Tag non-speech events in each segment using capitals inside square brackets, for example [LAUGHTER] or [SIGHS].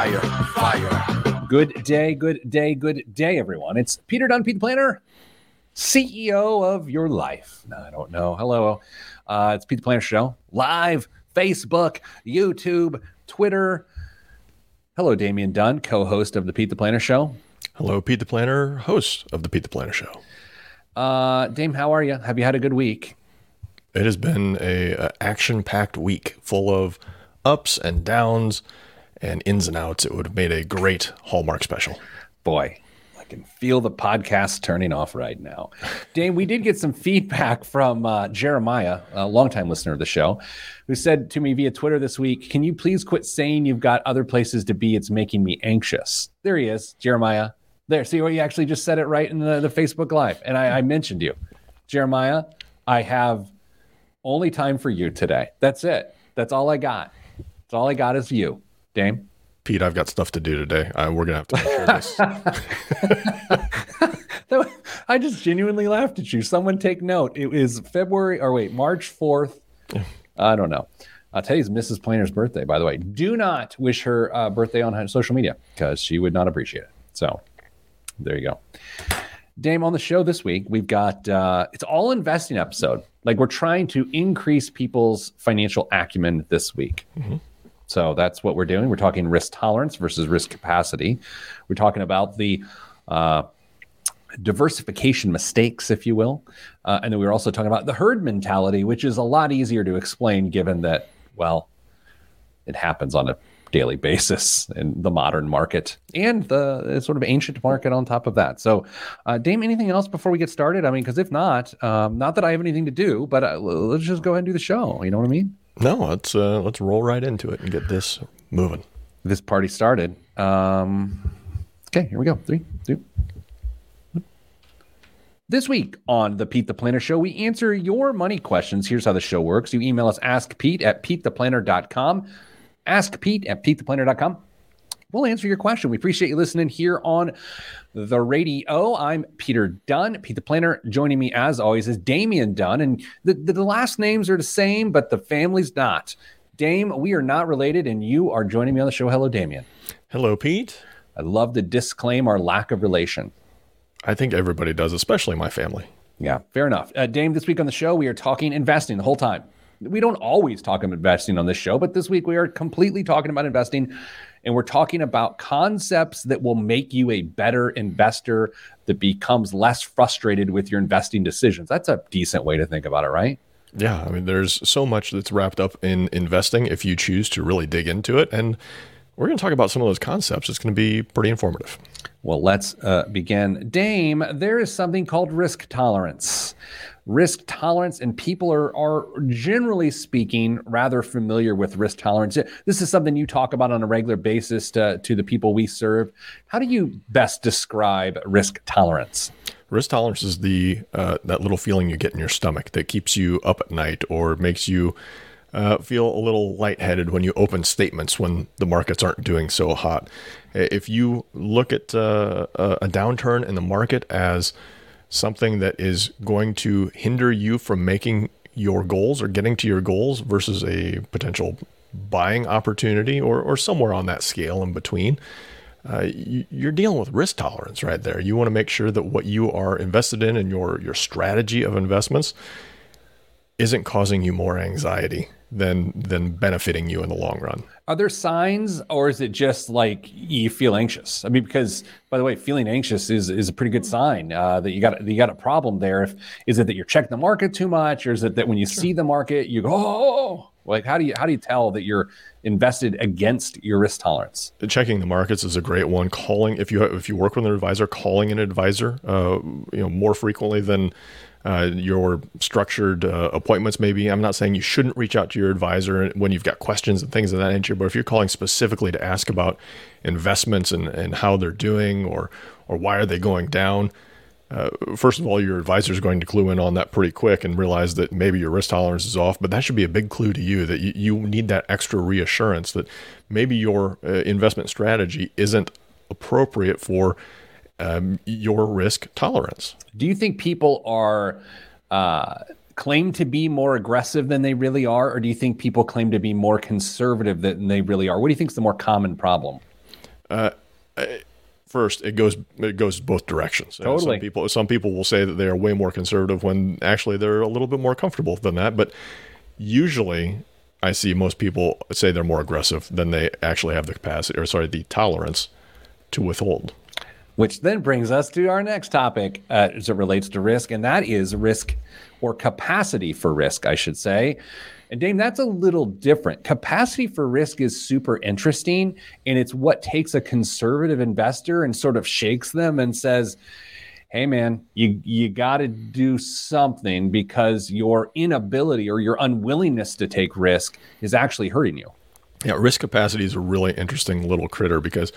fire, fire. Good day, good day, good day, everyone. It's Peter Dunn, Pete the Planner, CEO of your life. No, I don't know. Hello. Uh, it's Pete the Planner Show, live, Facebook, YouTube, Twitter. Hello, Damian Dunn, co host of the Pete the Planner Show. Hello, Pete the Planner, host of the Pete the Planner Show. Uh, Dame, how are you? Have you had a good week? It has been a, a action-packed week full of ups and downs and ins and outs. It would have made a great Hallmark special. Boy, I can feel the podcast turning off right now. Dame, we did get some feedback from uh, Jeremiah, a longtime listener of the show, who said to me via Twitter this week, Can you please quit saying you've got other places to be? It's making me anxious. There he is, Jeremiah. There, see where you actually just said it right in the, the Facebook Live. And I, I mentioned you. Jeremiah, I have only time for you today. That's it. That's all I got. That's all I got is you, Dame. Pete, I've got stuff to do today. Uh, we're gonna have to this. [LAUGHS] [LAUGHS] I just genuinely laughed at you. Someone take note. It is February or wait, March 4th. I don't know. Uh, today's Mrs. Planner's birthday, by the way. Do not wish her uh, birthday on social media because she would not appreciate it. So there you go. Dame, on the show this week, we've got uh, it's all investing episode. Like we're trying to increase people's financial acumen this week. Mm-hmm. So that's what we're doing. We're talking risk tolerance versus risk capacity. We're talking about the uh, diversification mistakes, if you will. Uh, and then we were also talking about the herd mentality, which is a lot easier to explain given that, well, it happens on a daily basis in the modern market and the sort of ancient market on top of that. So, uh, Dame, anything else before we get started? I mean, because if not, um, not that I have anything to do, but uh, let's just go ahead and do the show. You know what I mean? No, let's uh, let's roll right into it and get this moving. This party started. Um, okay, here we go. Three, two. This week on the Pete the Planner Show, we answer your money questions. Here's how the show works. You email us askpete at petetheplanner.com. Ask Pete at petetheplanner.com. We'll answer your question. We appreciate you listening here on the radio. I'm Peter Dunn, Pete the Planner. Joining me, as always, is Damian Dunn. And the, the, the last names are the same, but the family's not. Dame, we are not related, and you are joining me on the show. Hello, Damian. Hello, Pete. I love to disclaim our lack of relation. I think everybody does, especially my family. Yeah, fair enough. Uh, Dame, this week on the show, we are talking investing the whole time. We don't always talk about investing on this show, but this week we are completely talking about investing. And we're talking about concepts that will make you a better investor that becomes less frustrated with your investing decisions. That's a decent way to think about it, right? Yeah. I mean, there's so much that's wrapped up in investing if you choose to really dig into it. And we're going to talk about some of those concepts. It's going to be pretty informative. Well, let's uh, begin. Dame, there is something called risk tolerance. Risk tolerance, and people are, are generally speaking rather familiar with risk tolerance. This is something you talk about on a regular basis to, to the people we serve. How do you best describe risk tolerance? Risk tolerance is the uh, that little feeling you get in your stomach that keeps you up at night or makes you uh, feel a little lightheaded when you open statements when the markets aren't doing so hot. If you look at uh, a downturn in the market as something that is going to hinder you from making your goals or getting to your goals versus a potential buying opportunity or, or somewhere on that scale in between, uh, you're dealing with risk tolerance right there. You want to make sure that what you are invested in and your your strategy of investments isn't causing you more anxiety than than benefiting you in the long run. Are there signs, or is it just like you feel anxious? I mean, because by the way, feeling anxious is is a pretty good sign uh, that you got you got a problem there. If is it that you're checking the market too much, or is it that when you sure. see the market you go, oh, like how do you how do you tell that you're invested against your risk tolerance? Checking the markets is a great one. Calling if you if you work with an advisor, calling an advisor, uh, you know, more frequently than uh, your structured uh, appointments, maybe. I'm not saying you shouldn't reach out to your advisor when you've got questions and things of that nature, but if you're calling specifically to ask about investments and, and how they're doing or, or why are they going down, uh, first of all, your advisor is going to clue in on that pretty quick and realize that maybe your risk tolerance is off. But that should be a big clue to you that you, need that extra reassurance that maybe your uh, investment strategy isn't appropriate for um, your risk tolerance. Do you think people are uh, claim to be more aggressive than they really are, or do you think people claim to be more conservative than they really are? What do you think is the more common problem? first it goes it goes both directions. Uh, Totally. Some people some people will say that they are way more conservative when actually they're a little bit more comfortable than that. But usually, I see most people say they're more aggressive than they actually have the capacity or sorry the tolerance to withhold. Which then brings us to our next topic uh, as it relates to risk, and that is risk or capacity for risk, I should say. And Dame, that's a little different. Capacity for risk is super interesting, and it's what takes a conservative investor and sort of shakes them and says, "Hey, man, you you got to do something because your inability or your unwillingness to take risk is actually hurting you." Yeah, risk capacity is a really interesting little critter because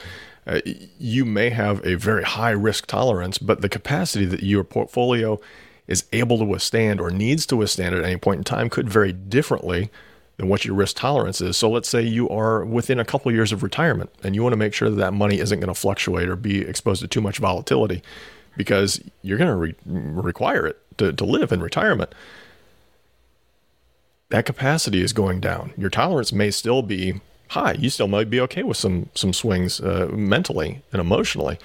uh, you may have a very high risk tolerance, but the capacity that your portfolio is able to withstand or needs to withstand at any point in time could vary differently than what your risk tolerance is. So let's say you are within a couple years of retirement and you want to make sure that that money isn't going to fluctuate or be exposed to too much volatility because you're going to re- require it to, to live in retirement. That capacity is going down. Your tolerance may still be high. You still might be okay with some some swings uh, mentally and emotionally,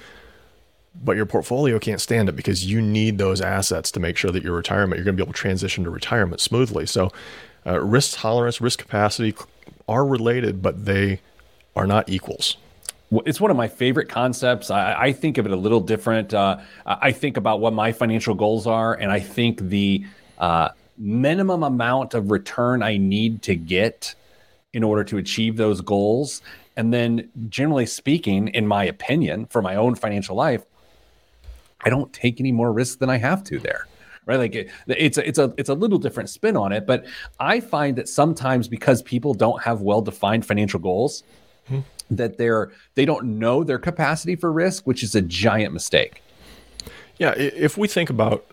but your portfolio can't stand it because you need those assets to make sure that your retirement you're going to be able to transition to retirement smoothly. So, uh, risk tolerance, risk capacity are related, but they are not equals. It's one of my favorite concepts. I, I think of it a little different. Uh, I think about what my financial goals are, and I think the uh, minimum amount of return I need to get in order to achieve those goals. And then, generally speaking, in my opinion, for my own financial life, I don't take any more risk than I have to there. Right, like it, it's a, it's a it's a little different spin on it, but I find that sometimes because people don't have well defined financial goals, hmm. that they're they don't know their capacity for risk, which is a giant mistake. Yeah, if we think about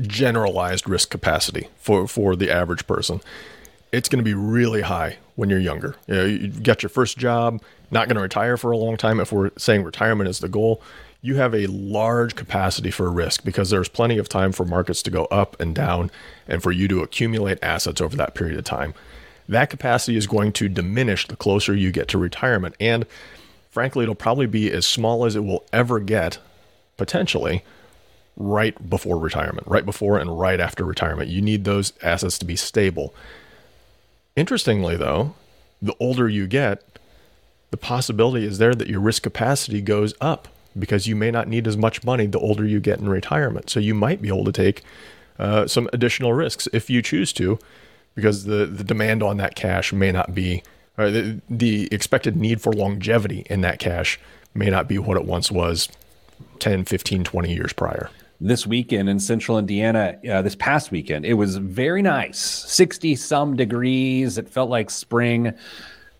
generalized risk capacity for, for the average person, it's going to be really high when you're younger. You know, you got your first job, not going to retire for a long time. If we're saying retirement is the goal, you have a large capacity for risk because there's plenty of time for markets to go up and down and for you to accumulate assets over that period of time. That capacity is going to diminish the closer you get to retirement. And frankly, it'll probably be as small as it will ever get, potentially, right before retirement, right before and right after retirement. You need those assets to be stable. Interestingly, though, the older you get, the possibility is there that your risk capacity goes up because you may not need as much money the older you get in retirement. So you might be able to take uh, some additional risks if you choose to, because the, the demand on that cash may not be, or the, the expected need for longevity in that cash may not be what it once was 10, 15, 20 years prior. This weekend in central Indiana, uh, this past weekend, it was very nice 60 some degrees. It felt like spring.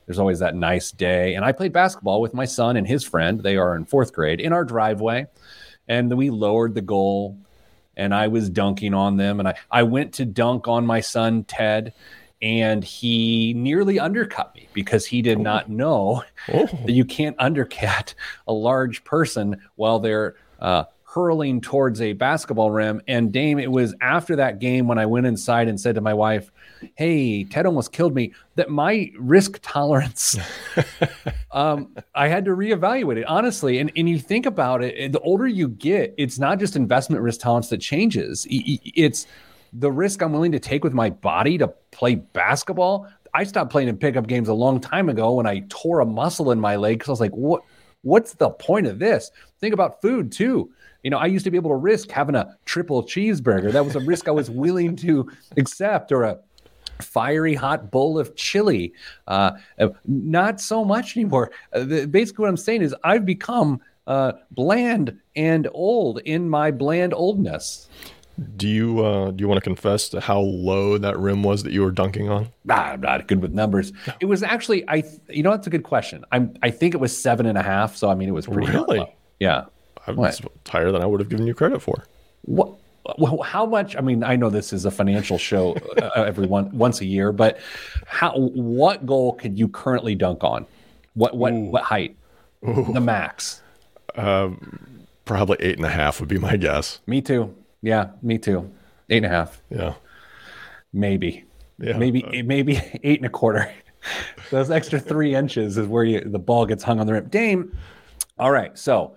There's always that nice day. And I played basketball with my son and his friend. They are in fourth grade in our driveway. And we lowered the goal and I was dunking on them. And I, I went to dunk on my son, Ted, and he nearly undercut me because he did not know Oh. that you can't undercut a large person while they're uh, hurling towards a basketball rim. And Dame, it was after that game when I went inside and said to my wife, Hey, Ted almost killed me, that my risk tolerance, [LAUGHS] um, I had to reevaluate it honestly. And, and you think about it, the older you get, it's not just investment risk tolerance that changes, it's the risk I'm willing to take with my body to play basketball. I stopped playing in pickup games a long time ago when I tore a muscle in my leg because I was like, what? What's the point of this? Think about food too. You know, I used to be able to risk having a triple cheeseburger. That was a risk I was willing to accept, or a fiery hot bowl of chili. Uh, uh, not so much anymore. Uh, the, basically, what I'm saying is I've become uh, bland and old in my bland oldness. Do you uh, do you want to confess to how low that rim was that you were dunking on? Ah, I'm not good with numbers. It was actually, I, th- you know, that's a good question. I'm, I think it was seven and a half. So I mean, it was pretty Really? Yeah. I What? higher than I would have given you credit for. What? Well, how much? I mean, I know this is a financial show uh, every one once a year, but how? What goal could you currently dunk on? What what what height? The max. Um, Probably eight and a half would be my guess. Me too. Yeah, me too. Eight and a half, Yeah. maybe. Yeah. maybe maybe [LAUGHS] eight and a quarter. Those extra three inches is where you, the ball gets hung on the rim. Dame, All right. So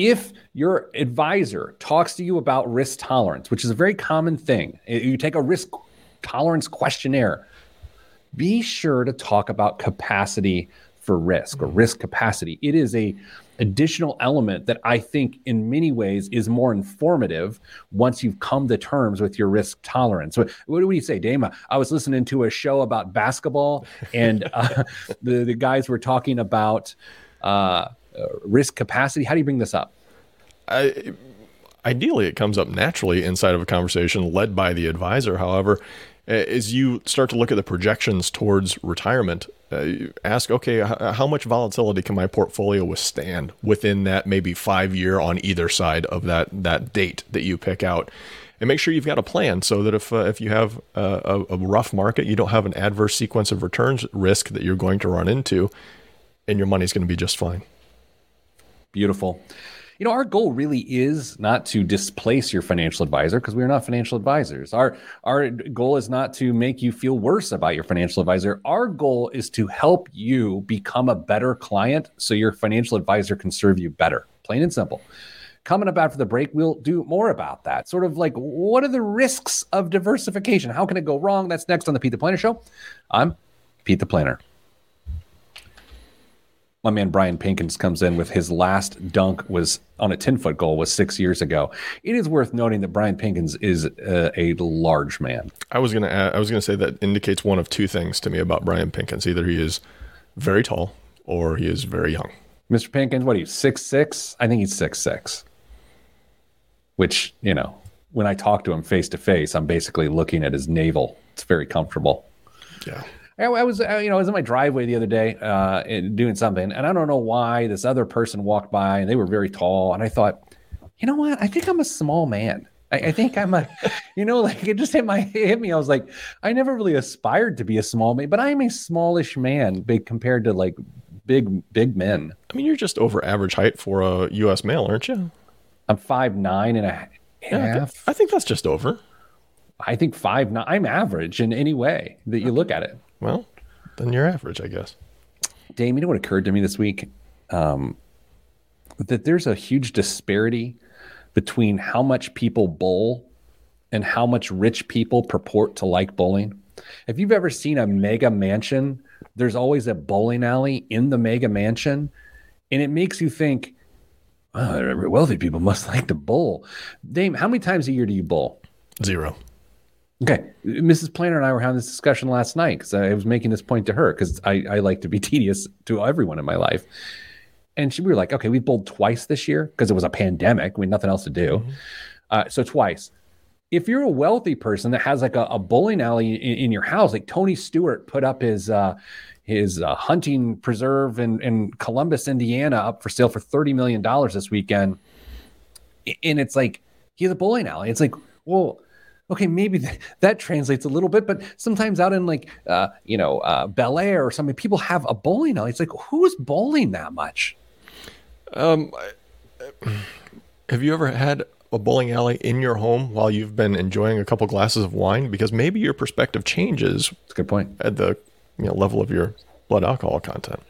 if your advisor talks to you about risk tolerance, which is a very common thing, you take a risk tolerance questionnaire, be sure to talk about capacity for risk or risk capacity. It is a additional element that I think in many ways is more informative once you've come to terms with your risk tolerance. So what do we say, Dama? I was listening to a show about basketball and uh, [LAUGHS] the, the guys were talking about uh, uh, risk capacity. How do you bring this up? I, ideally, it comes up naturally inside of a conversation led by the advisor. However, as you start to look at the projections towards retirement, uh, ask, okay, h- how much volatility can my portfolio withstand within that maybe five year on either side of that that date that you pick out, and make sure you've got a plan so that if uh, if you have a, a rough market, you don't have an adverse sequence of returns risk that you're going to run into, and your money's going to be just fine. Beautiful you know, our goal really is not to displace your financial advisor because we are not financial advisors. Our our goal is not to make you feel worse about your financial advisor. Our goal is to help you become a better client so your financial advisor can serve you better. Plain and simple. Coming up after the break, we'll do more about that. Sort of like what are the risks of diversification? How can it go wrong? That's next on the Pete the Planner Show. I'm Pete the Planner my man Brian Pinkins comes in with his last dunk was on a 10 foot goal was six years ago. It is worth noting that Brian Pinkins is a, a large man. I was gonna add, I was gonna say that indicates one of two things to me about Brian Pinkins. Either he is very tall or he is very young. Mr. Pinkins, what are you six six? I think he's six six. Which you know, when I talk to him face to face, I'm basically looking at his navel. It's very comfortable. Yeah. I, was, uh, you know, I was in my driveway the other day uh, doing something, and I don't know why this other person walked by and they were very tall, and I thought, you know what? I think I'm a small man. I, I think I'm a, [LAUGHS] you know, like it just hit my [LAUGHS] hit me. I was like, I never really aspired to be a small man, but I am a smallish man, big compared to like big big men. I mean, you're just over average height for a U.S. male, aren't you? I'm five nine and a half. and yeah, half. I think that's just over. I think five nine. I'm average in any way that you look at it. Well, then you're average, I guess. Dame, you know what occurred to me this week? Um, that there's a huge disparity between how much people bowl and how much rich people purport to like bowling. If you've ever seen a mega mansion, there's always a bowling alley in the mega mansion. And it makes you think, oh, wealthy people must [LAUGHS] like to bowl. Dame, how many times a year do you bowl? Zero. Okay. Mrs. Planner and I were having this discussion last night because I was making this point to her because I, I like to be [LAUGHS] tedious to everyone in my life. And she, we were like, okay, we bowled twice this year because it was a pandemic. We had nothing else to do. Mm-hmm. Uh, so twice. If you're a wealthy person that has like a, a bowling alley in, in, your house, like Tony Stewart put up his uh, his uh, hunting preserve in, in Columbus, Indiana, up for sale for thirty million dollars this weekend, and it's like he has a bowling alley. It's like, well, okay, maybe th- that translates a little bit, but sometimes out in like, uh, you know, uh, Bel Air or something, people have a bowling alley. It's like, who's bowling that much? Um, have you ever had a bowling alley in your home while you've been enjoying a couple glasses of wine? Because maybe your perspective changes. That's a good point. At the you know, level of your blood alcohol content.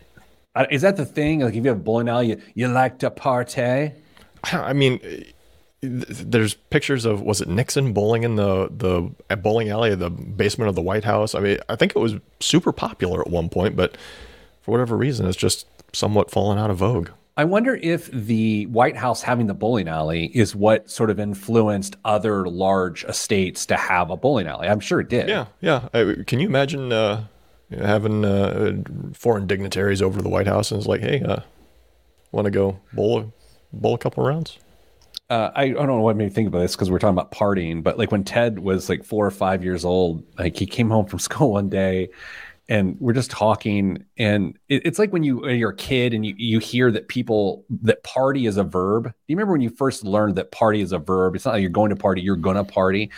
Uh, is that the thing? Like, if you have a bowling alley, you, you like to partay? I mean, there's pictures of was it Nixon bowling in the the bowling alley, the basement of the White House. I mean, I think it was super popular at one point, but for whatever reason, it's just somewhat fallen out of vogue. I wonder if the White House having the bowling alley is what sort of influenced other large estates to have a bowling alley. I'm sure it did. Yeah, yeah. Can you imagine uh, having uh, foreign dignitaries over to the White House and it's like, hey, uh, want to go bowl a, bowl a couple rounds? Uh, I, I, don't know what made me think about this because we're talking about partying, but like when Ted was like four or five years old, like he came home from [LAUGHS] school one day and we're just talking and it, it's like when you you're a kid and you you hear that people that party is a verb. Do you remember when you first learned that party is a verb? It's not like you're going to party, you're gonna party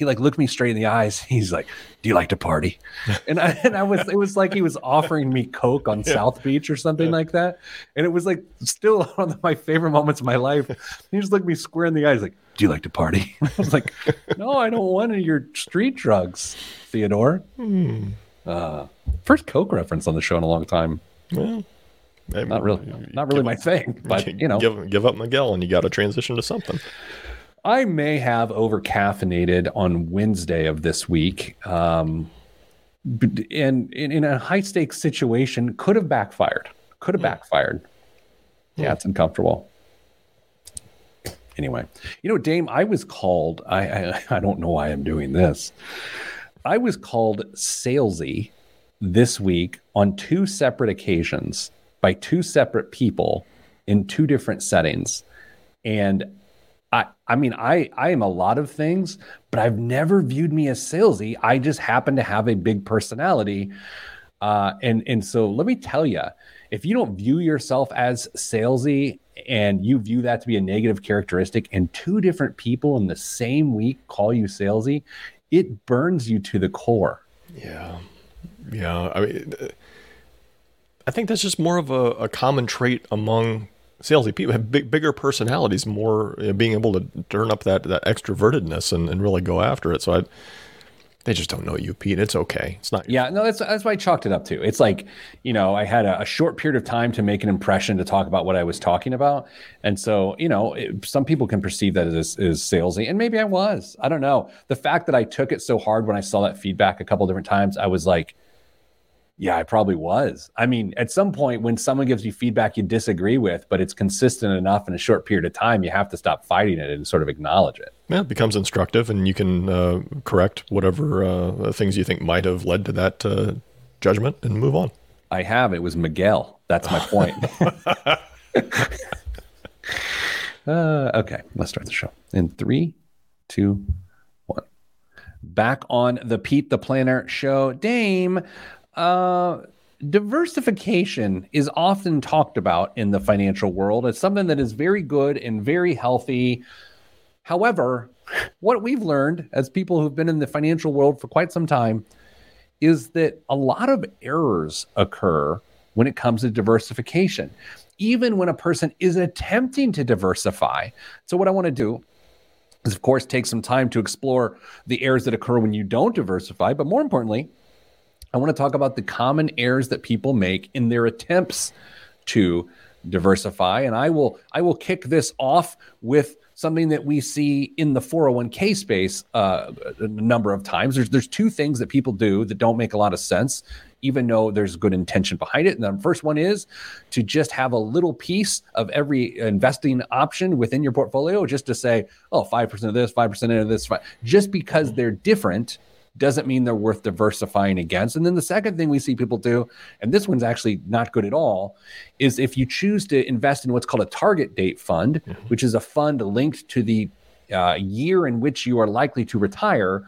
he like looked me straight in the eyes. [LAUGHS] He's like, "Do you like to party?" And I and I was it was like he was offering me coke on [LAUGHS] yeah. South Beach or something yeah. like that. And it was like still [LAUGHS] one of my favorite moments of my life. He just looked me square in the eyes, like, "Do you like to party?" I was like, "No, I don't want any of your street drugs, Theodore." Hmm. Uh, first coke reference on the show in a long time. Well, not really, not really my thing. But you know, give give up Miguel, and you got to transition to something. I may have over caffeinated on Wednesday of this week. Um, and in, in a high stakes situation, could have backfired. Could have mm. backfired. Yeah, it's uncomfortable. Anyway, you know, Dame, I was called. I, I [LAUGHS] I don't know why I'm doing this. I was called salesy this week on two separate occasions by two separate people in two different settings. And I I mean I I am a lot of things, but I've never viewed me as salesy. I just happen to have a big personality. Uh, and and so let me tell you, if you don't view yourself as salesy and you view that to be a negative characteristic, and two different people in the same week call you salesy, it burns you to the core. Yeah, yeah. I mean, I think that's just more of a, a common trait among salesy people. Have big, bigger personalities, more you know, being able to turn up that that extrovertedness and, and really go after it. So I they just don't know you, Pete. It's okay. It's not. Yeah, no, that's that's why I chalked it up to. It's like, you know, I had a, a, short period of time to make an impression to talk about what I was talking about, and so you know, it, some people can perceive that as is salesy, and maybe I was. I don't know. The fact that I took it so hard when I saw that feedback a couple different times, I was like, yeah, I probably was. I mean, at some point when someone gives you feedback you disagree with, but it's consistent enough in a short period of time, you have to stop fighting it and sort of acknowledge it. Yeah, it becomes instructive and you can uh, correct whatever uh, things you think might have led to that uh, judgment and move on. I have. It was Miguel. That's my point. [LAUGHS] [LAUGHS] Uh, okay, let's start the show. In three, two, one. Back on the Pete the Planner show. Dame, uh, diversification is often talked about in the financial world as something that is very good and very healthy. However, what we've learned as people who've been in the financial world for quite some time is that a lot of errors occur when it comes to diversification, even when a person is attempting to diversify. So, what I want to do is, of course, take some time to explore the errors that occur when you don't diversify, but more importantly, I want to talk about the common errors that people make in their attempts to diversify and I will I will kick this off with something that we see in the 401k space uh, a number of times. There's there's two things that people do that don't make a lot of sense, even though there's good intention behind it. And the first one is to just have a little piece of every investing option within your portfolio, just to say, oh, 5% of this, 5% of this, just because they're different doesn't mean they're worth diversifying against. And then the second thing we see people do, and this one's actually not good at all, is if you choose to invest in what's called a target date fund, mm-hmm. which is a fund linked to the uh, year in which you are likely to retire.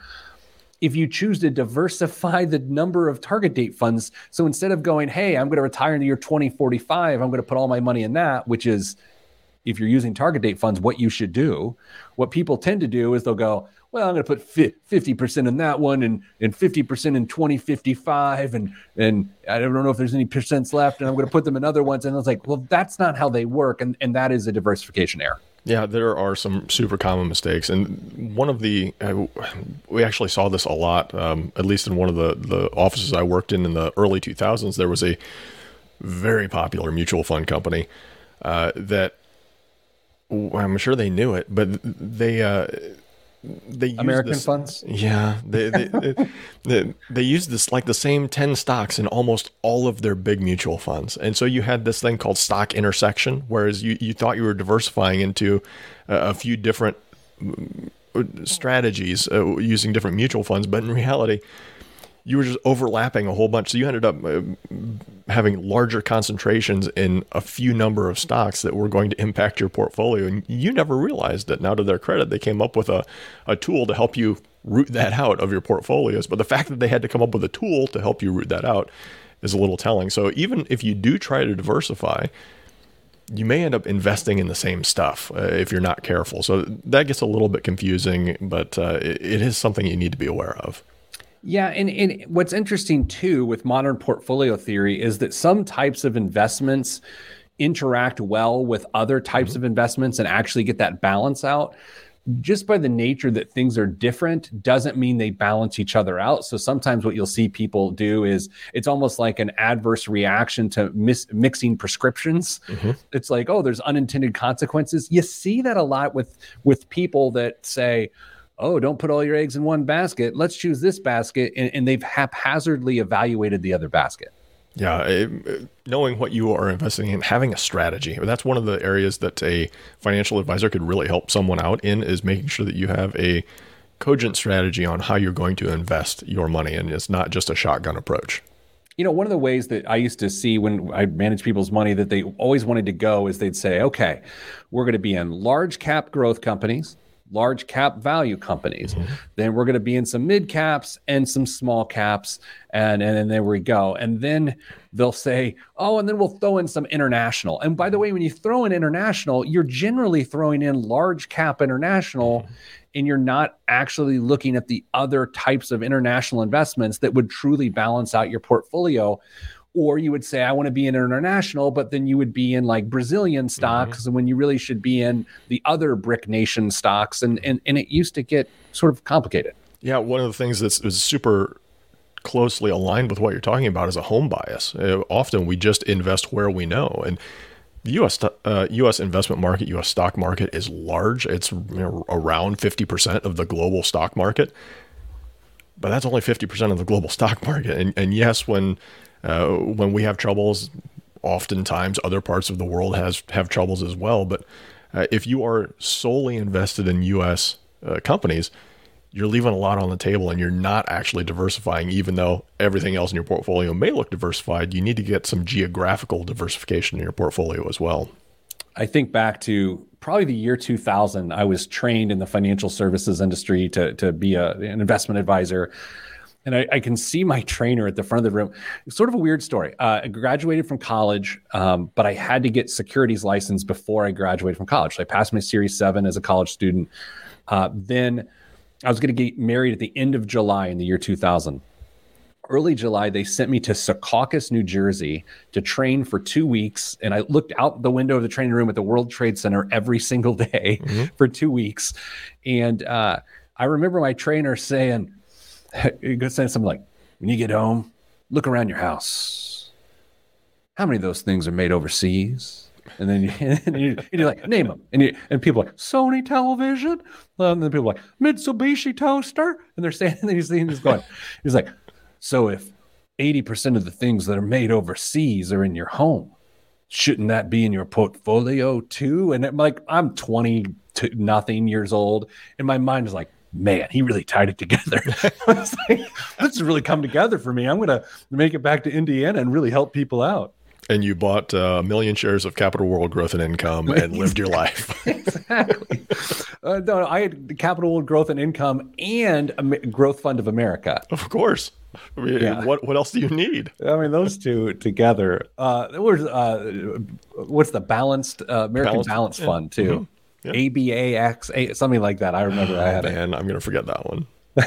If you choose to diversify the number of target date funds, so instead of going, hey, I'm going to retire in the year 2045, I'm going to put all my money in that, which is if you're using target date funds, what you should do. What people tend to do is they'll go, well, I'm going to put 50% in that one and, and 50% in 2055. And, and I don't know if there's any percents left and I'm going to put them in other ones. And I was like, well, that's not how they work. And, and that is a diversification error. Yeah, there are some super common mistakes, and one of the uh, we actually saw this a lot. Um, at least in one of the the offices I worked in in the early 2000s, there was a very popular mutual fund company uh, that I'm sure they knew it, but they uh, they American this, funds. Yeah, they they, [LAUGHS] they, they use this like the same ten stocks in almost all of their big mutual funds, and so you had this thing called stock intersection, whereas you you thought you were diversifying into a, a few different mm, strategies uh, using different mutual funds, but in reality, you were just overlapping a whole bunch. So you ended up uh, having larger concentrations in a few number of stocks that were going to impact your portfolio. And you never realized it. Now, to their credit, they came up with a, a tool to help you root that out of your portfolios. But the fact that they had to come up with a tool to help you root that out is a little telling. So even if you do try to diversify, you may end up investing in the same stuff uh, if you're not careful. So that gets a little bit confusing, but uh, it, it is something you need to be aware of. Yeah, and, and what's interesting too with modern portfolio theory is that some types of investments interact well with other types mm-hmm. of investments and actually get that balance out. just by the nature that things are different doesn't mean they balance each other out. So sometimes what you'll see people do is it's almost like an adverse reaction to mis- mixing prescriptions. Mm-hmm. It's like, oh, there's unintended consequences. You see that a lot with with people that say, oh, don't put all your eggs in one basket. Let's choose this basket. And, and they've haphazardly evaluated the other basket. Yeah, it, knowing what you are investing in, having a strategy. That's one of the areas that a financial advisor could really help someone out in is making sure that you have a cogent strategy on how you're going to invest your money and it's not just a shotgun approach. You know, one of the ways that I used to see when I managed people's money that they always wanted to go is they'd say, okay, we're going to be in large cap growth companies large cap value companies. Mm-hmm. Then we're going to be in some mid caps and some small caps. And, and, and there we go. And then they'll say, oh, and then we'll throw in some international. And by the way, when you throw in international, you're generally throwing in large cap international. Mm-hmm. And you're not actually looking at the other types of international investments that would truly balance out your portfolio or you would say i want to be in international but then you would be in like brazilian stocks mm-hmm. when you really should be in the other BRIC nation stocks and, and and it used to get sort of complicated yeah one of the things that's is super closely aligned with what you're talking about is a home bias uh, often we just invest where we know and the U.S. Uh, U.S. investment market, U.S. stock market is large. It's you know, around fifty percent of the global stock market, but that's only fifty percent of the global stock market. And, and yes, when uh, when we have troubles, oftentimes other parts of the world has have troubles as well. But uh, if you are solely invested in U.S. Uh, companies, you're leaving a lot on the table and you're not actually diversifying, even though everything else in your portfolio may look diversified. You need to get some geographical diversification in your portfolio as well. I think back to probably the year 2000. I was trained in the financial services industry to, to be a, an investment advisor and I, I, can see my trainer at the front of the room. It's sort of a weird story. Uh, I graduated from college, um, but I had to get securities license before I graduated from college. So I passed my Series 7 as a college student. Uh, then I was going to get married at the end of July in the year 2000. Early July, they sent me to Secaucus, New Jersey to train for two weeks. And I looked out the window of the training room at the World Trade Center every single [LAUGHS] day mm-hmm. for two weeks. And uh, I remember my trainer saying, [LAUGHS] you could say something like, when you get home, look around your house. How many of those things are made overseas? And then you, [LAUGHS] and you, and you're like, name them. And, you, and people are like, Sony television. And then people are like, Mitsubishi toaster. And they're saying, and [LAUGHS] he's, he's going, he's like, so if 80% of the things that are made overseas are in your home, shouldn't that be in your portfolio too? And I'm like, I'm 20 to nothing years old. And my mind is like, man, he really tied it together. [LAUGHS] [LAUGHS] like, this has really come together for me. I'm going to make it back to Indiana and really help people out. And you bought uh, a million shares of Capital World Growth and Income and [LAUGHS] lived your life. exactly. Uh, no, I had Capital World Growth and Income and a Growth Fund of America. Of course. I mean, yeah. What what else do you need? I mean, those two together. Uh, was uh, what's the balanced uh, American Balance, Fund too? Mm-hmm. Yep. ABAX, something like that. I remember I [SIGHS] had it. And I'm going to forget that one. [LAUGHS]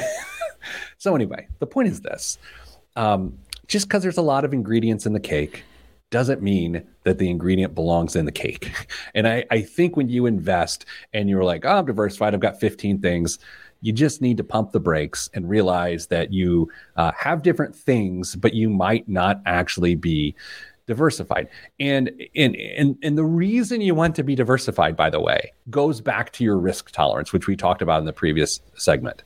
so, anyway, the point is this um, just because there's a lot of ingredients in the cake doesn't mean that the ingredient belongs in the cake. [LAUGHS] And I, I think when you invest and you're like, oh, I'm diversified, I've got 15 things, you just need to pump the brakes and realize that you uh, have different things, but you might not actually be diversified. And, and and and the reason you want to be diversified, by the way, goes back to your risk tolerance, which we talked about in the previous segment.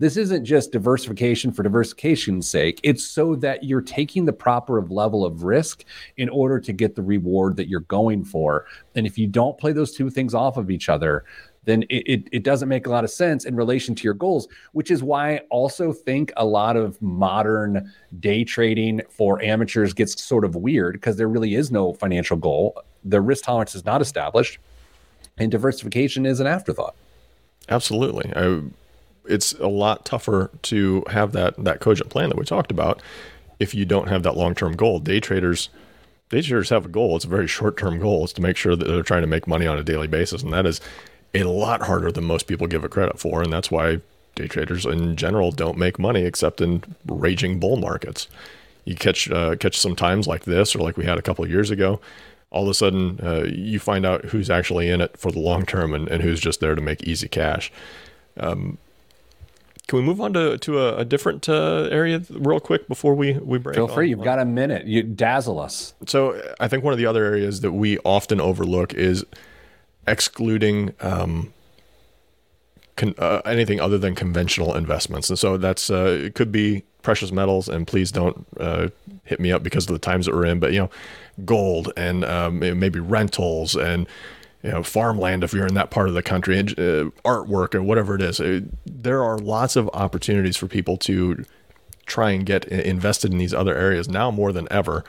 This isn't just diversification for diversification's sake. It's so that you're taking the proper level of risk in order to get the reward that you're going for. And if you don't play those two things off of each other, then it, it, it, doesn't make a lot of sense in relation to your goals, which is why I also think a lot of modern day trading for amateurs gets sort of weird because there really is no financial goal. The risk tolerance is not established, and diversification is an afterthought. Absolutely. I, it's a lot tougher to have that, that cogent plan that we talked about if you don't have that long term goal. Day traders day traders have a goal. It's a very short term goal. It's to make sure that they're trying to make money on a daily basis. And that is a lot harder than most people give it credit for. And that's why day traders in general don't make money except in raging bull markets. You catch uh, catch some times like this, or like we had a couple of years ago. all of a sudden uh, you find out who's actually in it for the long term and, and who's just there to make easy cash. Um, can we move on to, to a, a different uh, area real quick before we, we break? Feel free. You've got a minute. You dazzle us. So I think one of the other areas that we often overlook is excluding um, con- uh, anything other than conventional investments. And so that's uh, it could be precious metals. And please don't uh, hit me up because of the times that we're in. But you know, gold and um, maybe rentals and you know farmland if you're in that part of the country and uh, artwork or whatever it is. It, uh, there are lots of opportunities for people to try and get invested in these other areas now more than ever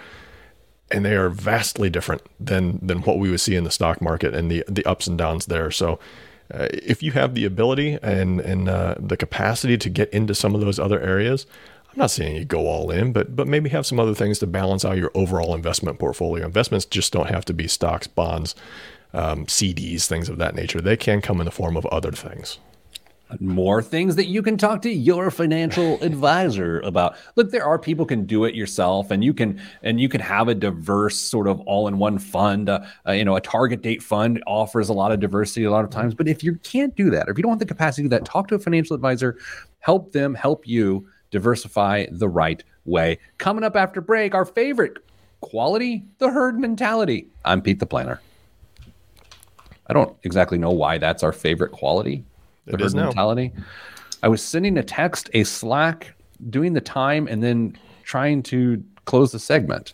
and they are vastly different than than what we would see in the stock market and the the ups and downs there so uh, if you have the ability and and uh, the capacity to get into some of those other areas I'm not saying you go all in, but but maybe have some other things to balance out your overall investment portfolio. Investments just don't have to be stocks, bonds, um, CDs, things of that nature. They can come in the form of other things. More things that you can talk to your financial [LAUGHS] advisor about. Look, there are people can do it yourself, and you can and you can have a diverse sort of all-in-one fund. Uh, uh, you know, a target date fund offers a lot of diversity a lot of times. But if you can't do that, or if you don't have the capacity to do that, talk to a financial advisor. Help them help you diversify the right way. Coming up after break, our favorite quality, the herd mentality. I'm Pete the Planner. I don't exactly know why that's our favorite quality, the it herd mentality. I was sending a text, a Slack, doing the time, and then trying to close the segment.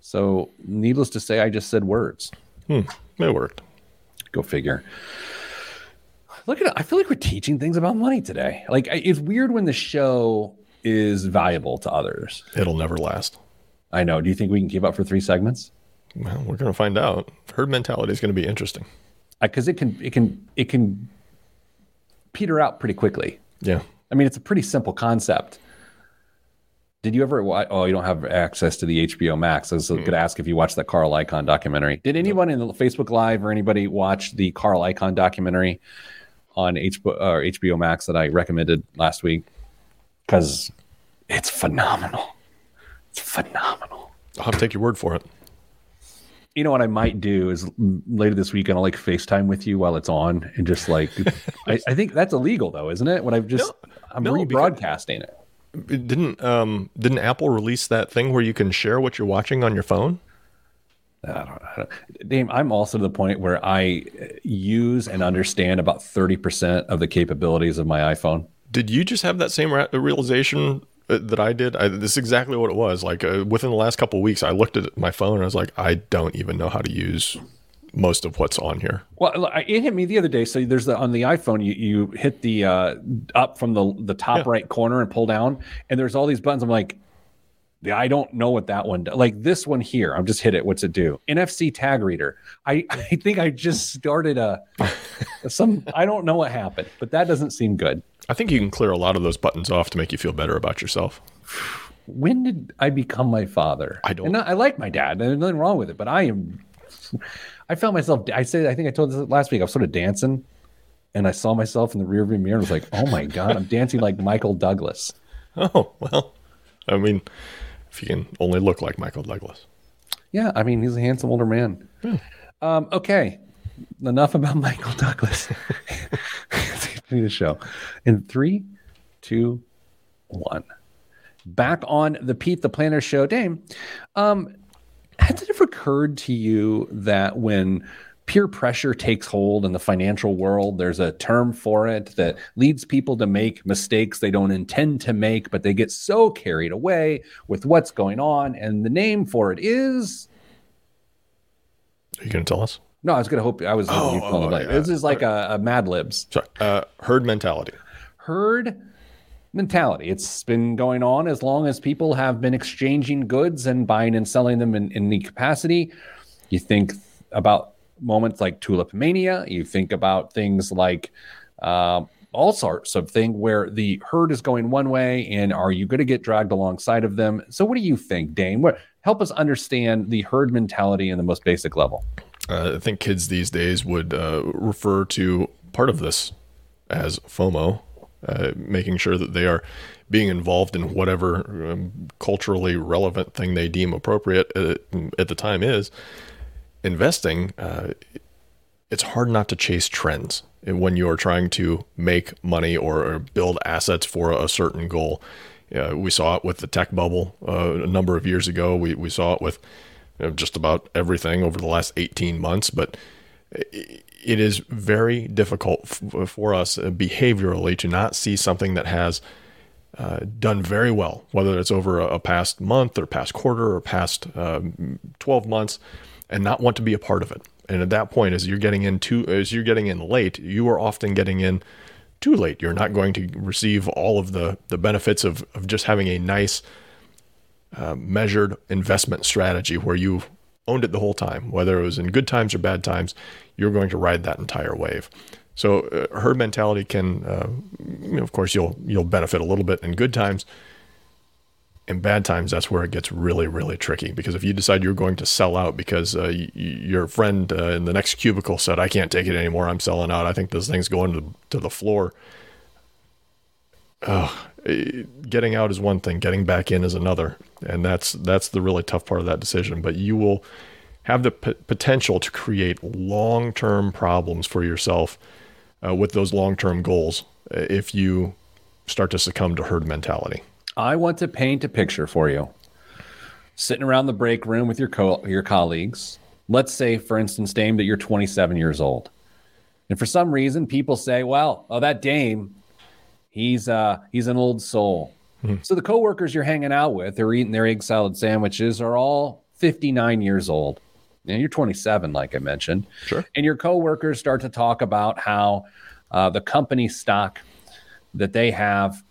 So, needless to say, I just said words. Hmm, it worked. Go figure. Look at it. I feel like we're teaching things about money today. Like, it's weird when the show is valuable to others. It'll never last. I know. Do you think we can keep up for three segments? Well, we're going to find out. Herd mentality is going to be interesting because it can it can it can peter out pretty quickly. Yeah. I mean, it's a pretty simple concept. Did you ever watch? Oh, you don't have access to the HBO Max. I was mm. going to ask if you watched that Carl Icahn documentary. Did anyone in the Facebook Live or anybody watch the Carl Icahn documentary on HBO, or HBO Max that I recommended last week? Because it's phenomenal. It's phenomenal. I'll have to take your word for it you know what I might do is later this weekend I'll like FaceTime with you while it's on and just like [LAUGHS] I, I, think that's illegal though, isn't it? When I've just no, I'm no, rebroadcasting it. Didn't um didn't Apple release that thing where you can share what you're watching on your phone? I don't, I don't, Dame, I'm also to the point where I use and understand about 30% of the capabilities of my iPhone. Did you just have that same realization that I did. I, this is exactly what it was. Like uh, within the last couple weeks, I looked at my phone and I was like, I don't even know how to use most of what's on here. Well, it hit me the other day. So there's the on the iPhone, you you hit the uh, up from the the top yeah. right corner and pull down, and there's all these buttons. I'm like, I don't know what that one does. Like this one here, I'm just hit it. What's it do? NFC tag reader. I [LAUGHS] I think I just started a some. I don't know what happened, but that doesn't seem good. I think you can clear a lot of those buttons off to make you feel better about yourself. When did I become my father? I don't. And I like my dad. There's nothing wrong with it, but I am. I found myself. I said. I think I told this last week. I was sort of dancing, and I saw myself in the rearview mirror. and was like, "Oh my god, I'm dancing like Michael Douglas." [LAUGHS] Oh well, I mean, if you can only look like Michael Douglas. Yeah, I mean, he's a handsome older man. Yeah. Um, okay, enough about [LAUGHS] Michael Douglas. The show. In three, two, one. Back on the Pete the Planner show. Dame, um, has it ever occurred to you that when peer pressure takes hold in the financial world, there's a term for it that leads people to make mistakes they don't intend to make, but they get so carried away with what's going on. And the name for it is. Are you going to tell us? No, I was gonna hope I was. Oh, oh yeah. This is like a, a Mad Libs. Sorry, uh, herd mentality. Herd mentality. It's been going on as long as people have been exchanging goods and buying and selling them in, in the capacity. You think about moments like tulip mania. You think about things like uh, all sorts of thing where the herd is going one way, and are you going to get dragged alongside of them? So, what do you think, Dame? What help us understand the herd mentality in the most basic level? Uh, I think kids these days would uh, refer to part of this as FOMO, uh, making sure that they are being involved in whatever um, culturally relevant thing they deem appropriate at, uh, at, the time is. investing, uh, it's hard not to chase trends when you're trying to make money or, build assets for a certain goal. Uh, we saw it with the tech bubble a number of years ago. We, we saw it with know, just about everything over the last 18 months. But it is very difficult for us uh, behaviorally to not see something that has uh, done very well, whether it's over a, a, past month or past quarter or past um, 12 months, and not want to be a part of it. And at that point, as you're getting in too, as you're getting in late, you are often getting in too late. You're not going to receive all of the the benefits of of just having a nice, uh, measured investment strategy where you owned it the whole time, whether it was in good times or bad times. You're going to ride that entire wave. So uh, mentality can, uh, you know, of course, you'll you'll benefit a little bit in good times. In bad times, that's where it gets really, really tricky. Because if you decide you're going to sell out because uh, y- your friend uh, in the next cubicle said, "I can't take it anymore. I'm selling out. I think this thing's going to to the floor." getting out is one thing, getting back in is another, and that's that's the really tough part of that decision. But you will have the p- potential to create long-term problems for yourself uh, with those long-term goals uh, if you start to succumb to herd mentality. I want to paint a picture for you. Sitting around the break room with your co- your colleagues. Let's say, for instance, Dame, that you're 27 years old, and for some reason, people say, "Well, oh, that Dame, he's uh, he's an old soul." Hmm. So the coworkers you're hanging out with, they're eating their egg salad sandwiches, are all 59 years old. And you're 27, like I mentioned. Sure. And your coworkers start to talk about how uh, the company stock that they have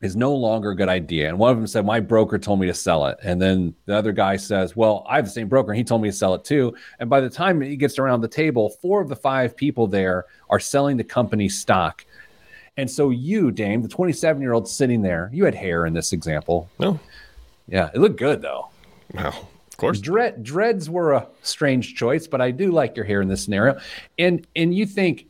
is no longer a good idea. And one of them said, My broker told me to sell it. And then the other guy says, Well, I have the same broker. And he told me to sell it too. And by the time he gets around the table, four of the five people there are selling the company stock. And so you, Dame, the 27 year old sitting there, you had hair in this example. No. Yeah, it looked good though. Well, of course. Dread, dreads were a strange choice, but I do like your hair in this scenario. And and you think,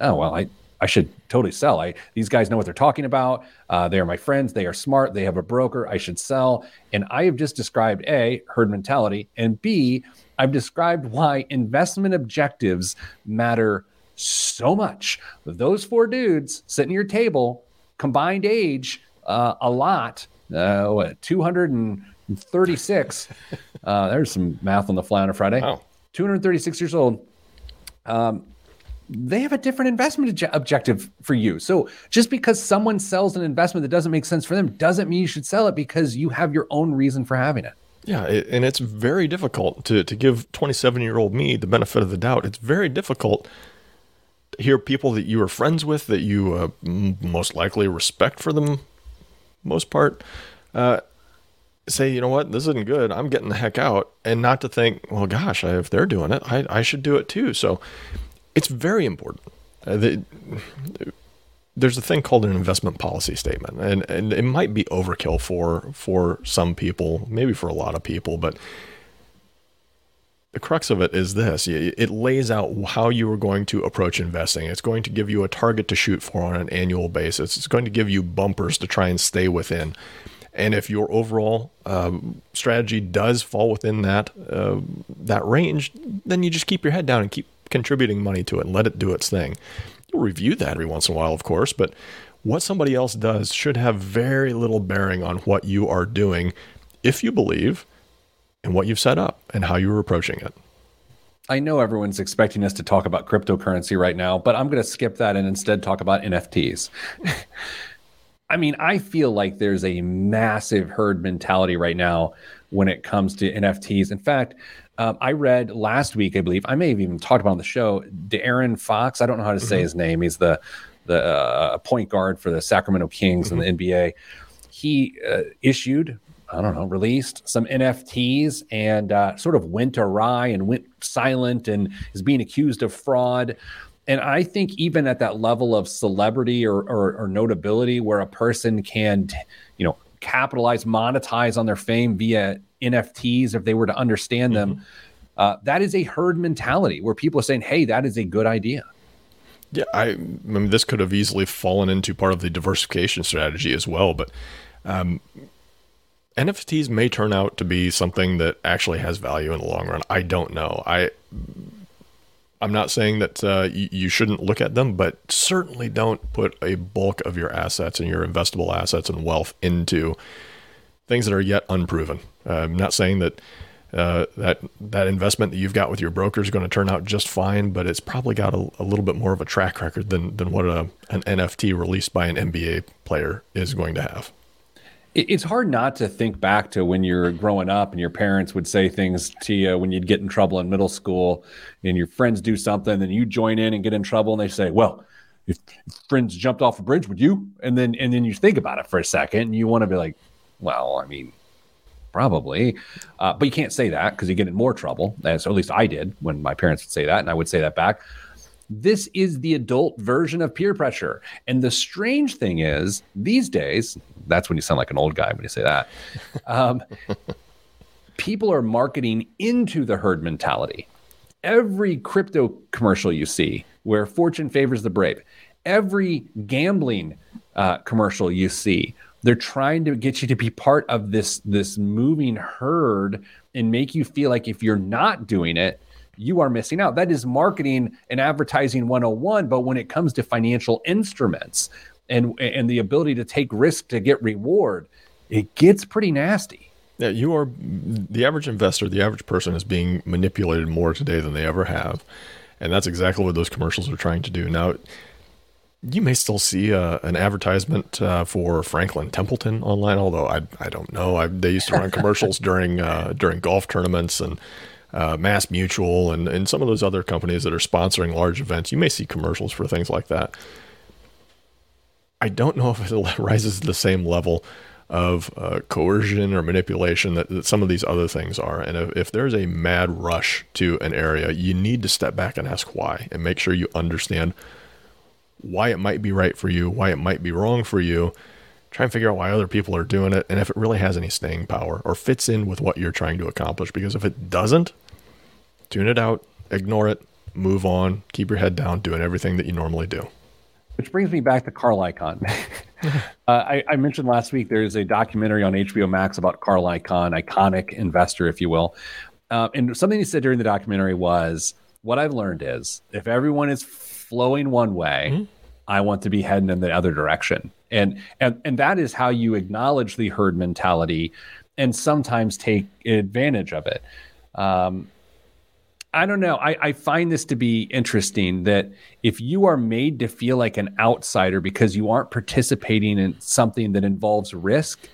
oh well, I I should totally sell. I these guys know what they're talking about. Uh, they are my friends. They are smart. They have a broker. I should sell. And I have just described a herd mentality, and b I've described why investment objectives matter so much. Those four dudes sitting at your table, combined age, uh, a lot. Uh, what, 236 [LAUGHS] uh, there's some math on the fly on a Friday. Wow. 236 years old. Um, they have a different investment obje- objective for you. So just because someone sells an investment that doesn't make sense for them doesn't mean you should sell it because you have your own reason for having it. Yeah, and it's very difficult to to give 27 year old me the benefit of the doubt. It's very difficult hear people that you are friends with that you uh, most likely respect for the most part. Uh, say, you know what, this isn't good. I'm getting the heck out, and not to think, well, gosh, if they're doing it, I, I should do it too. So it's very important. Uh, the, there's a thing called an investment policy statement, and, and it might be overkill for for some people, maybe for a lot of people, but the crux of it is this it lays out how you are going to approach investing. It's going to give you a target to shoot for on an annual basis. It's going to give you bumpers to try and stay within. And if your overall um, strategy does fall within that uh, that range, then you just keep your head down and keep contributing money to it and let it do its thing. You'll review that every once in a while, of course, but what somebody else does should have very little bearing on what you are doing if you believe in what you've set up and how you're approaching it. I know everyone's expecting us to talk about cryptocurrency right now, but I'm going to skip that and instead talk about NFTs. [LAUGHS] I mean, I feel like there's a massive herd mentality right now when it comes to NFTs. In fact, um, I read last week, I believe, I may have even talked about on the show, De'Aaron Fox. I don't know how to say mm-hmm. his name. He's the the uh, point guard for the Sacramento Kings mm-hmm. in the NBA. He uh, issued, I don't know, released some NFTs and uh, sort of went awry and went silent and is being accused of fraud and I think even at that level of celebrity or, or, or notability, where a person can, you know, capitalize, monetize on their fame via NFTs, if they were to understand them, mm-hmm. uh, that is a herd mentality where people are saying, "Hey, that is a good idea." Yeah, I, I mean, this could have easily fallen into part of the diversification strategy as well, but um, NFTs may turn out to be something that actually has value in the long run. I don't know. I I'm not saying that uh, you, you, shouldn't look at them, but certainly don't put a bulk of your assets and your investable assets and wealth into things that are yet unproven. Uh, I'm not saying that uh, that that investment that you've got with your broker is going to turn out just fine, but it's probably got a, a little bit more of a track record than than what a, an NFT released by an NBA player is going to have. It's hard not to think back to when you're growing up and your parents would say things to you when you'd get in trouble in middle school and your friends do something, and you join in and get in trouble, and they say, "Well, if friends jumped off a bridge, would you?" And then and then you think about it for a second, and you want to be like, "Well, I mean." probably. Uh, but you can't say that because you get in more trouble. As or at least I did when my parents would say that, and I would say that back. This is the adult version of peer pressure. And the strange thing is, these days, that's when you sound like an old guy when you say that. [LAUGHS] Um, people are marketing into the herd mentality. Every crypto commercial you see where fortune favors the brave, every gambling uh, commercial you see they're trying to get you to be part of this this moving herd and make you feel like if you're not doing it you are missing out. That is marketing and advertising 101 but when it comes to financial instruments and and the ability to take risk to get reward it gets pretty nasty. Yeah you are the average investor the average person is being manipulated more today than they ever have. And that's exactly what those commercials are trying to do. Now you may still see uh, an advertisement uh, for Franklin Templeton online, although I, I don't know. I, they used to run commercials [LAUGHS] during uh, during golf tournaments and uh, Mass Mutual and, and some of those other companies that are sponsoring large events. You may see commercials for things like that. I don't know [LAUGHS] if it rises to the same level of uh, coercion or manipulation that, that, some of these other things are. And if, if there's a mad rush to an area, you need to step back and ask why and make sure you understand why it might be right for you, why it might be wrong for you. Try and figure out why other people are doing it and if it really has any staying power or fits in with what you're trying to accomplish. Because if it doesn't, tune it out, ignore it, move on, keep your head down, doing everything that you normally do. Which brings me back to Carl Icahn. [LAUGHS] uh, I, I, mentioned last week there's a documentary on HBO Max about Carl Icahn, iconic investor, if you will. Uh, and something he said during the documentary was, "What I've learned is if everyone is flowing one way, mm-hmm. I want to be heading in the other direction. And and and that is how you acknowledge the herd mentality and sometimes take advantage of it. Um, I don't know. I, I, find this to be interesting that if you are made to feel like an outsider because you aren't participating in something that involves risk,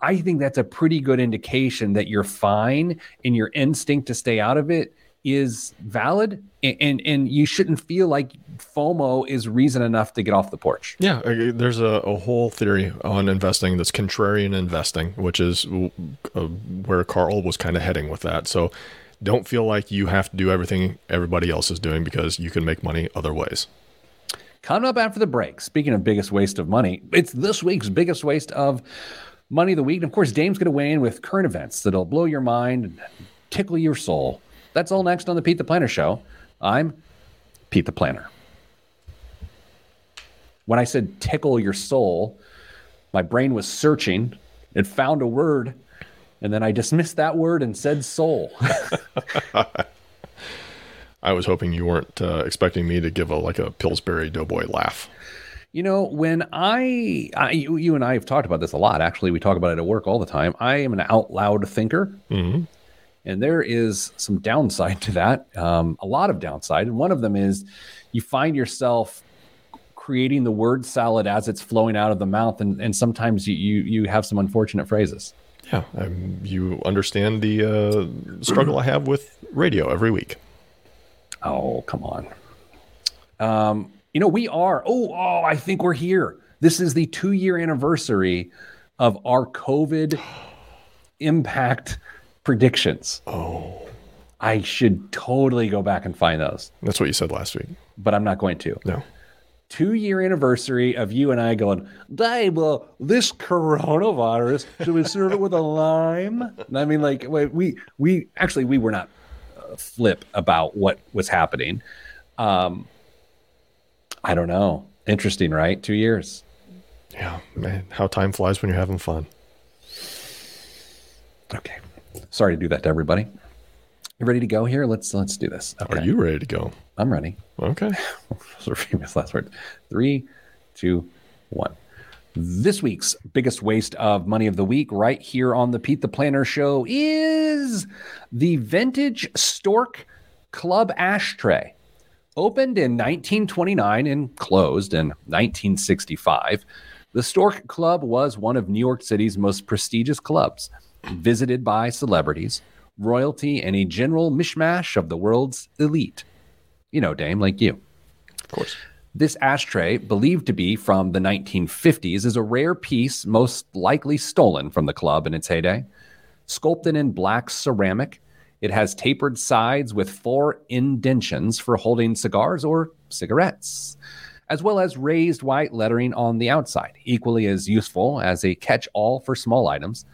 I think that's a pretty good indication that you're fine and your instinct to stay out of it is valid and, and, and you shouldn't feel like FOMO is reason enough to get off the porch. Yeah, there's a, a whole theory on investing that's contrarian investing, which is uh, where Carl was kind of heading with that. So don't feel like you have to do everything everybody else is doing because you can make money other ways. Coming up after the break, speaking of biggest waste of money, it's this week's biggest waste of money of the week. And of course, Dame's going to weigh in with current events that'll blow your mind and tickle your soul. That's all next on the Pete the Planner Show. I'm Pete the Planner. When I said tickle your soul, my brain was searching. It found a word, and then I dismissed that word and said soul. [LAUGHS] I was hoping you weren't uh, expecting me to give a like a Pillsbury Doughboy laugh. You know, when I, I you, you, and I have talked about this a lot. Actually, we talk about it at work all the time. I am an out loud thinker. Mm-hmm. And there is some downside to that, um, a lot of downside. And one of them is you find yourself creating the word salad as it's flowing out of the mouth. And, and sometimes you, you, you have some unfortunate phrases. Yeah. Um, you understand the uh, struggle I have with radio every week. Oh, come on. Um, you know, we are. Oh, oh, I think we're here. This is the two year anniversary of our COVID [SIGHS] impact predictions. Oh. I should totally go back and find those. That's what you said last week. But I'm not going to. No. Two year anniversary of you and I going, Dave, well, this coronavirus, should we serve it with a lime? And I mean, like, wait, we, we actually, we were not uh, flip about what was happening. Um, I don't know. Interesting, right? Two years. Yeah, man, how time flies when you're having fun. Okay. Sorry to do that to everybody. You ready to go here? Let's let's do this. Okay. Are you ready to go? I'm ready. Okay. Those are famous last words. Three, two, one. This week's biggest waste of money of the week, right here on the Pete the Planner Show, is the vintage Stork Club ashtray. Opened in 1929 and closed in 1965, the Stork Club was one of New York City's most prestigious clubs, visited by celebrities, royalty, and a general mishmash of the world's elite. You know, Dame, like you. Of course. This ashtray, believed to be from the 1950s, is a rare piece, most likely stolen from the club in its heyday. Sculpted in black ceramic, it has tapered sides with four indentions for holding cigars or cigarettes, as well as raised white lettering on the outside, equally as useful as a catch all for small items.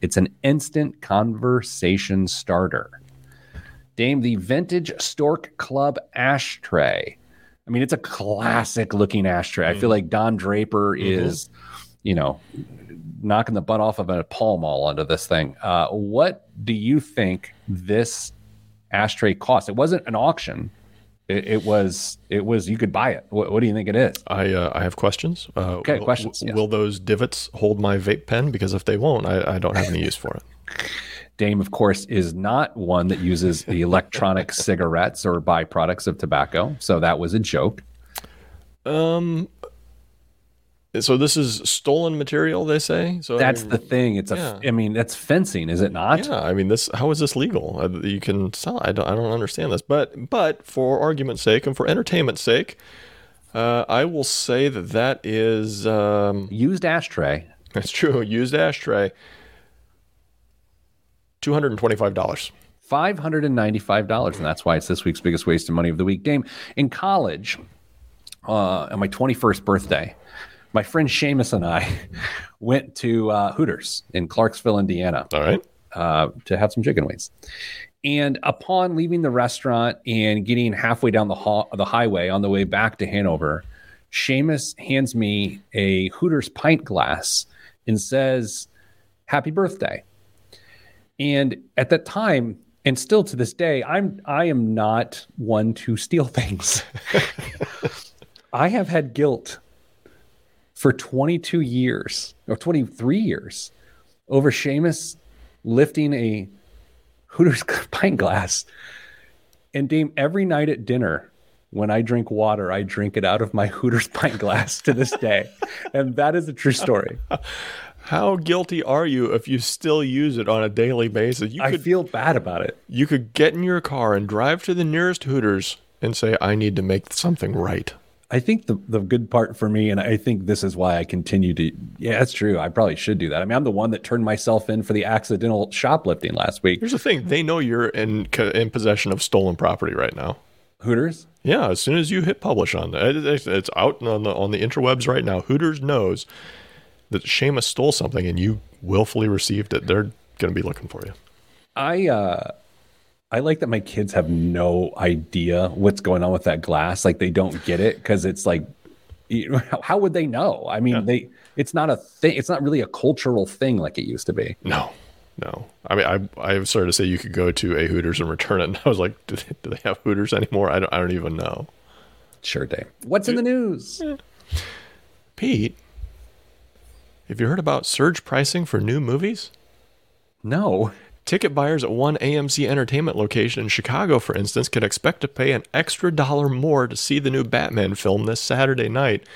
It's an instant conversation starter. Dame, the vintage Stork Club ashtray. I mean, it's a classic looking ashtray. I feel like Don Draper is, you know, knocking the butt off of a Pall Mall onto this thing. Uh, what do you think this ashtray cost? It wasn't an auction. It, it was. It was. You could buy it. What, what do you think it is? I uh, I have questions. Uh, Okay, will, questions, yes. Will those divots hold my vape pen? Because if they won't, I, I don't have any use for it. [LAUGHS] Dame, of course, is not one that uses the electronic [LAUGHS] cigarettes or byproducts of tobacco. So that was a joke. Um. So this is stolen material, they say. So I That's mean, the thing. It's a. yeah. I mean, that's fencing, is it not? Yeah, I mean, this. How is this legal? Uh, You can sell. I don't. I don't understand this. But but for argument's sake and for entertainment's sake, uh, I will say that that is. Um, Used ashtray. that's true. Used ashtray. Two hundred and twenty-five dollars. $595 and that's why it's this week's biggest waste of money of the week game in college uh, on my 21st birthday my friend Seamus and i [LAUGHS] went to uh, hooters in clarksville indiana All right. uh, to have some chicken wings and upon leaving the restaurant and getting halfway down the, ha- the highway on the way back to hanover Seamus hands me a hooters pint glass and says happy birthday and at that time, and still to this day, I'm I am not one to steal things. [LAUGHS] I have had guilt for 22 years or 23 years over Seamus lifting a Hooters [LAUGHS] pint glass. And Dame, every night at dinner, when I drink water, I drink it out of my [LAUGHS] Hooters pint glass to this day. and that is a true story. [LAUGHS] How guilty are you if you still use it on a daily basis? You I could feel bad about it. you could get in your car and drive to the nearest Hooters and say, "I need to make something right." I think the, the good part for me, and I think this is why I continue to, yeah, that's true. I probably should do that. I mean, I'm the one that turned myself in for the accidental shoplifting last week. Here's the thing: they know you're in in possession of stolen property right now. Hooters? Yeah, as soon as you hit publish on that, it- it's, it's out on the on the interwebs right now. Hooters knows that Seamus stole something and you willfully received it. They're going to be looking for you. I, uh, I like that my kids have no idea what's going on with that glass. Like they don't get it because it's like, you know, [LAUGHS] how- would they know? I mean, they, it's not a thing. It's not really a cultural thing like it used to be. No, no. I mean, I I started to say you could go to a Hooters and return it, and [LAUGHS] I was like, do they, do they have Hooters anymore? I don't. I don't even know. Sure, Dave. What's in the news? Pete, have you heard about surge pricing for new movies? No. Ticket buyers at one AMC entertainment location in Chicago, for instance, can expect to pay an extra dollar more to see the new Batman film this Saturday night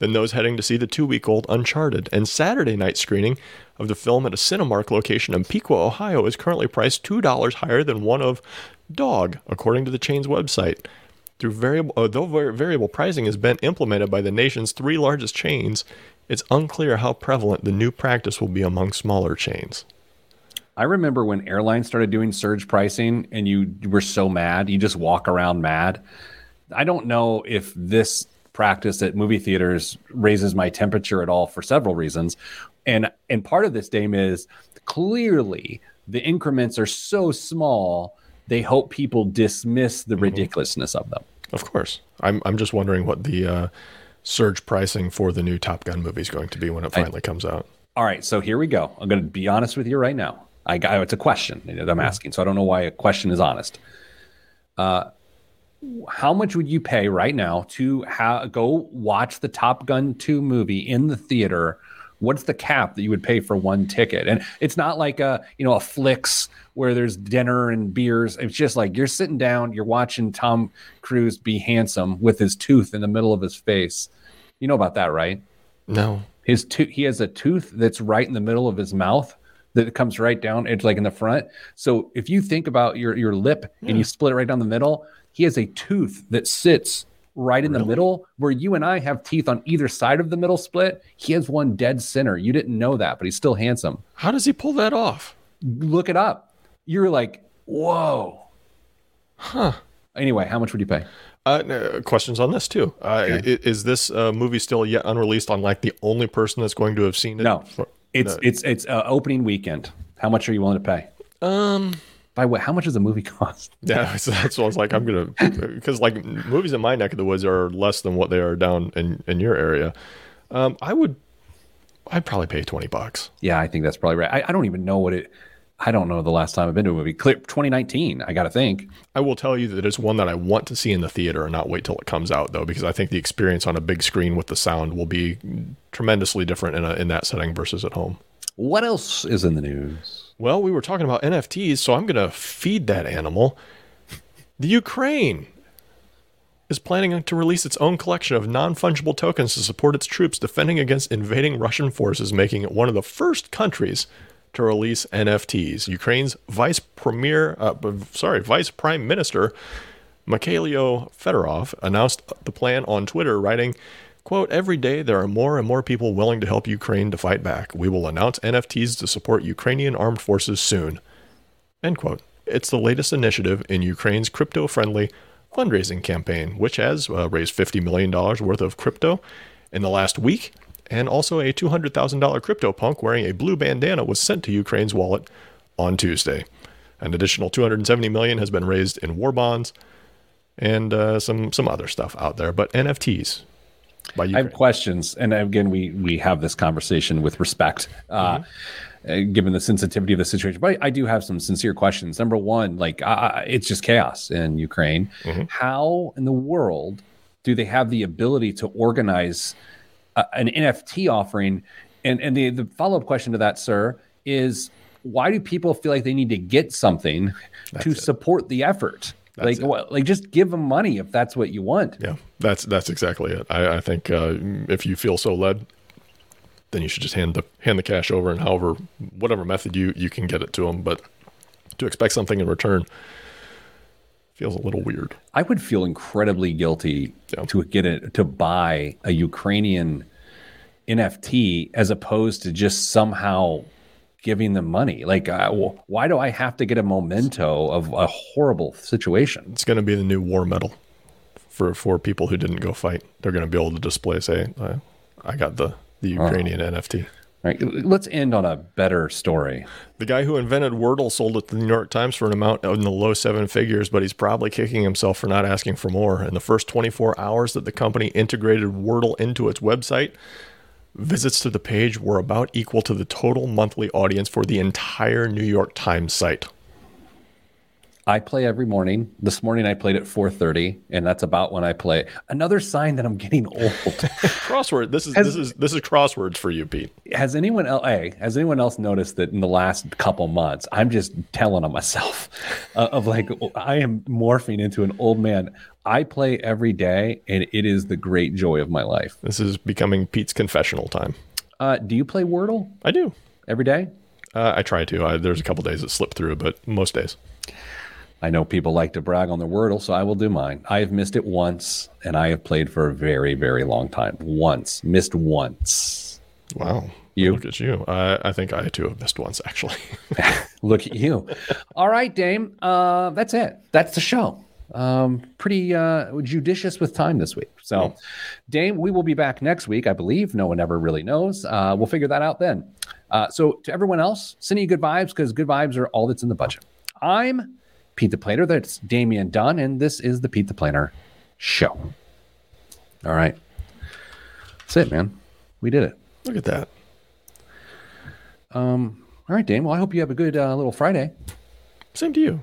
than those heading to see the two week old Uncharted. And Saturday night screening of the film at a Cinemark location in Piqua, Ohio, is currently priced $2 higher than one of Dog, according to the chain's website. Through variable, although variable pricing has been implemented by the nation's three largest chains, it's unclear how prevalent the new practice will be among smaller chains. I remember when airlines started doing surge pricing and you were so mad, you just walk around mad. I don't know if this practice at movie theaters raises my temperature at all for several reasons. And and part of this dame is clearly the increments are so small, they hope people dismiss the ridiculousness of them. Of course. I'm I'm just wondering what the uh, surge pricing for the new Top Gun movie is going to be when it finally comes out. All right, so here we go. I'm going to be honest with you right now. I got it's a question that I'm asking, so I don't know why a question is honest. Uh, how much would you pay right now to ha- go watch the Top Gun 2 movie in the theater? What's the cap that you would pay for one ticket? And it's not like a, you know, a flicks where there's dinner and beers. It's just like you're sitting down, you're watching Tom Cruise be handsome with his tooth in the middle of his face. You know about that, right? No. His tooth, he has a tooth that's right in the middle of his mouth that comes right down. It's like in the front. So if you think about your your lip and you split it right down the middle, he has a tooth that sits right in the middle where you and I have teeth on either side of the middle split. He has one dead center. You didn't know that, but he's still handsome. How does he pull that off? Look it up. You're like, whoa. Huh. Anyway, how much would you pay? Uh, questions on this too. Uh, i- Is this uh, movie still yet unreleased on like the only person that's going to have seen it? No, It's it's it's uh, opening weekend. How much are you willing to pay? Um. By what? How much does a movie [LAUGHS] cost? [LAUGHS] Yeah, so that's what I was like. I'm gonna because like movies in my neck of the woods are less than what they are down in in your area. Um, I would, I'd probably pay twenty bucks. Yeah, I think that's probably right. I, I don't even know what it. I don't know the last time I've been to a movie. Clear 2019. I got to think. I will tell you that it's one that I want to see in the theater and not wait till it comes out though, because I think the experience on a big screen with the sound will be tremendously different in a, in that setting versus at home. What else is in the news? Well, we were talking about NFTs, so I'm going to feed that animal. The Ukraine is planning to release its own collection of non fungible tokens to support its troops defending against invading Russian forces, making it one of the first countries to release NFTs. Ukraine's vice premier, uh, sorry, vice prime minister Mikhailo Fedorov announced the plan on Twitter, writing, quote, Every day there are more and more people willing to help Ukraine to fight back. We will announce NFTs to support Ukrainian armed forces soon. End quote. It's the latest initiative in Ukraine's crypto friendly fundraising campaign, which has uh, raised $50 million worth of crypto in the last week. And also a $200,000 crypto punk wearing a blue bandana was sent to Ukraine's wallet on Tuesday. An additional 270 million has been raised in war bonds and uh, some some other stuff out there. But NFTs by I have questions, and again, we we have this conversation with respect, uh, uh, given the sensitivity of the situation. But I, I do have some sincere questions. Number one, like I- it's just chaos in Ukraine. How in the world do they have the ability to organize a, an NFT offering? And and the the follow up question to that, sir, is why do people feel like they need to get something to support the effort? like, what, like just give them money if that's what you want. Yeah, that's that's exactly it. I, I think uh, if you feel so led, then you should just hand the hand the cash over, and however whatever method you you can get it to them. But to expect something in return feels a little weird. I would feel incredibly guilty Yeah. to get it to buy a Ukrainian NFT as opposed to just somehow giving them money. Like, uh, wh- why do I have to get a memento of a horrible situation? It's going to be the new war medal for for people who didn't go fight. They're going to be able to display, say, I, I got the the Ukrainian NFT. Right, let's end on a better story. The guy who invented Wordle sold it to the New York Times for an amount in the low seven figures, but he's probably kicking himself for not asking for more. In the first 24 hours that the company integrated Wordle into its website, visits to the page were about equal to the total monthly audience for the entire New York Times site. I play every morning. This morning I played at 4:30, and that's about when I play. Another sign that I'm getting old. [LAUGHS] Crossword. This is Has- this is this is crosswords for you, Pete. has anyone else hey, has anyone else noticed that in the last couple months i'm just telling on myself [LAUGHS] uh, of like i am morphing into an old man i play every day and it is the great joy of my life This is becoming Pete's confessional time. uh, do you play wordle I do. every day Uh, I try to. I, there's a couple days that slip through, but most days. I know people like to brag on their wordle so i will do mine i have missed it once and i have played for a very very long time once missed once Wow. You? Look at you. I, I think I too have missed once, actually. [LAUGHS] [LAUGHS] Look at you. All right, Dame. Uh, that's it. That's the show. Um, pretty uh, judicious with time this week. So, Dame, we will be back next week, I believe. No one ever really knows. Uh, we'll figure that out then. Uh, so, to everyone else, send you good vibes because good vibes are all that's in the budget. I'm Pete the Planner. That's Damian Dunn, and this is the Pete the Planner show. All right. That's it, man. We did it. Look at that. Um, All right, Dane. Well, I hope you have a good uh, little Friday. Same to you.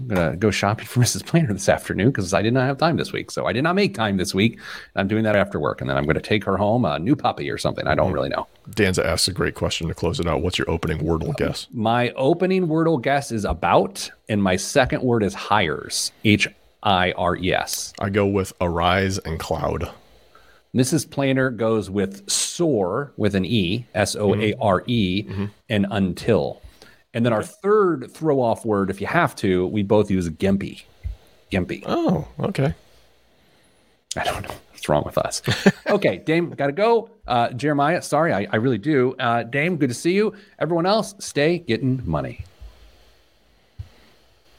I'm gonna go shopping for [LAUGHS] Mrs. Planner this afternoon because I did not have time this week. So I did not make time this week. I'm doing that after work, and then I'm going to take her home a new puppy or something. I don't mm-hmm. really know. Danza asks a great question to close it out. What's your opening Wordle um, guess? My opening Wordle guess is about, and my second word is hires. H I R E S. I go with arise and cloud. Mrs. Planner goes with soar with an E, S O A mm-hmm. R E, mm-hmm. and until. And then our third throw off word, if you have to, we both use gimpy. Gimpy. Oh, okay. [LAUGHS] I don't know what's wrong with us. [LAUGHS] okay, Dame, got to go. Uh, Jeremiah, sorry, I, I really do. Uh, Dame, good to see you. Everyone else, stay getting money.